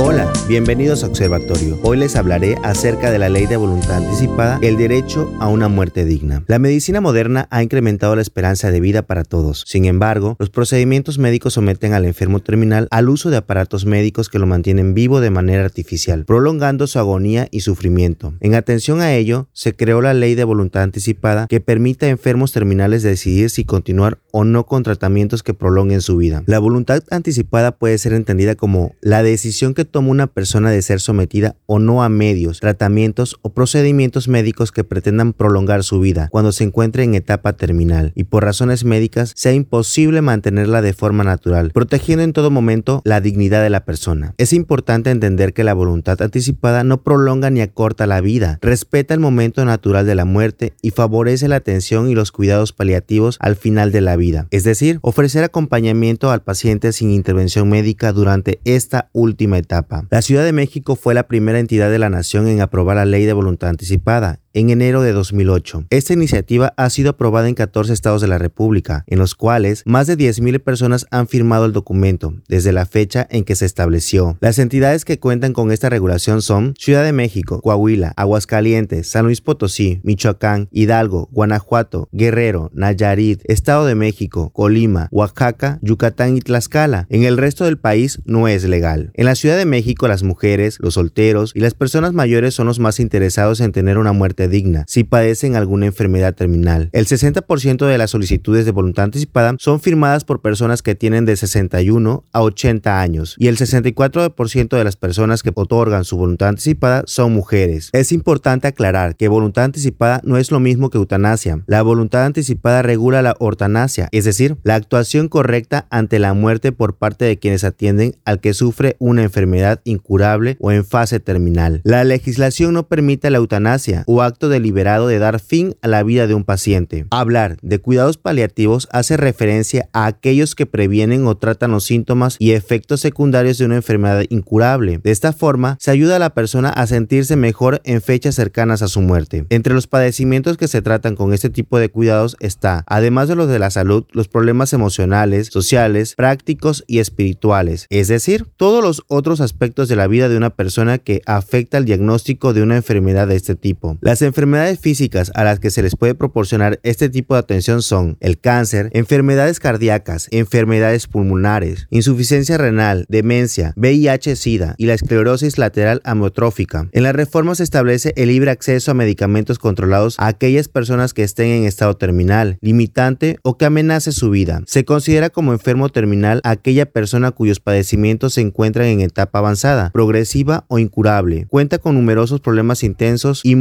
Hola, bienvenidos a Observatorio. Hoy les hablaré acerca de la ley de voluntad anticipada, el derecho a una muerte digna. La medicina moderna ha incrementado la esperanza de vida para todos. Sin embargo, los procedimientos médicos someten al enfermo terminal al uso de aparatos médicos que lo mantienen vivo de manera artificial, prolongando su agonía y sufrimiento. En atención a ello, se creó la ley de voluntad anticipada que permite a enfermos terminales decidir si continuar o no con tratamientos que prolonguen su vida. La voluntad anticipada puede ser entendida como la decisión que toma una persona de ser sometida o no a medios, tratamientos o procedimientos médicos que pretendan prolongar su vida cuando se encuentre en etapa terminal y por razones médicas sea imposible mantenerla de forma natural, protegiendo en todo momento la dignidad de la persona. Es importante entender que la voluntad anticipada no prolonga ni acorta la vida, respeta el momento natural de la muerte y favorece la atención y los cuidados paliativos al final de la vida, es decir, ofrecer acompañamiento al paciente sin intervención médica durante esta última etapa. La Ciudad de México fue la primera entidad de la nación en aprobar la ley de voluntad anticipada en enero de 2008. Esta iniciativa ha sido aprobada en 14 estados de la República, en los cuales más de 10.000 personas han firmado el documento desde la fecha en que se estableció. Las entidades que cuentan con esta regulación son Ciudad de México, Coahuila, Aguascalientes, San Luis Potosí, Michoacán, Hidalgo, Guanajuato, Guerrero, Nayarit, Estado de México, Colima, Oaxaca, Yucatán y Tlaxcala. En el resto del país no es legal. En la Ciudad de México las mujeres, los solteros y las personas mayores son los más interesados en tener una muerte digna si padecen alguna enfermedad terminal. El 60% de las solicitudes de voluntad anticipada son firmadas por personas que tienen de 61 a 80 años y el 64% de las personas que otorgan su voluntad anticipada son mujeres. Es importante aclarar que voluntad anticipada no es lo mismo que eutanasia. La voluntad anticipada regula la ortanasia, es decir, la actuación correcta ante la muerte por parte de quienes atienden al que sufre una enfermedad incurable o en fase terminal. La legislación no permite la eutanasia o acto deliberado de dar fin a la vida de un paciente. Hablar de cuidados paliativos hace referencia a aquellos que previenen o tratan los síntomas y efectos secundarios de una enfermedad incurable. De esta forma, se ayuda a la persona a sentirse mejor en fechas cercanas a su muerte. Entre los padecimientos que se tratan con este tipo de cuidados está, además de los de la salud, los problemas emocionales, sociales, prácticos y espirituales, es decir, todos los otros aspectos de la vida de una persona que afecta el diagnóstico de una enfermedad de este tipo. Enfermedades físicas a las que se les puede proporcionar este tipo de atención son el cáncer, enfermedades cardíacas, enfermedades pulmonares, insuficiencia renal, demencia, VIH-Sida y la esclerosis lateral amiotrófica. En la reforma se establece el libre acceso a medicamentos controlados a aquellas personas que estén en estado terminal, limitante o que amenace su vida. Se considera como enfermo terminal a aquella persona cuyos padecimientos se encuentran en etapa avanzada, progresiva o incurable. Cuenta con numerosos problemas intensos y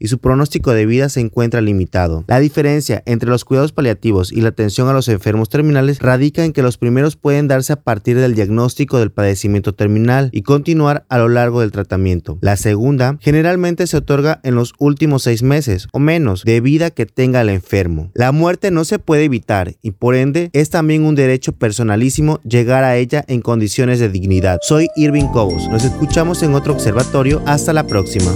y su pronóstico de vida se encuentra limitado. La diferencia entre los cuidados paliativos y la atención a los enfermos terminales radica en que los primeros pueden darse a partir del diagnóstico del padecimiento terminal y continuar a lo largo del tratamiento. La segunda generalmente se otorga en los últimos seis meses o menos de vida que tenga el enfermo. La muerte no se puede evitar y por ende es también un derecho personalísimo llegar a ella en condiciones de dignidad. Soy Irving Cobos. Nos escuchamos en otro observatorio. Hasta la próxima.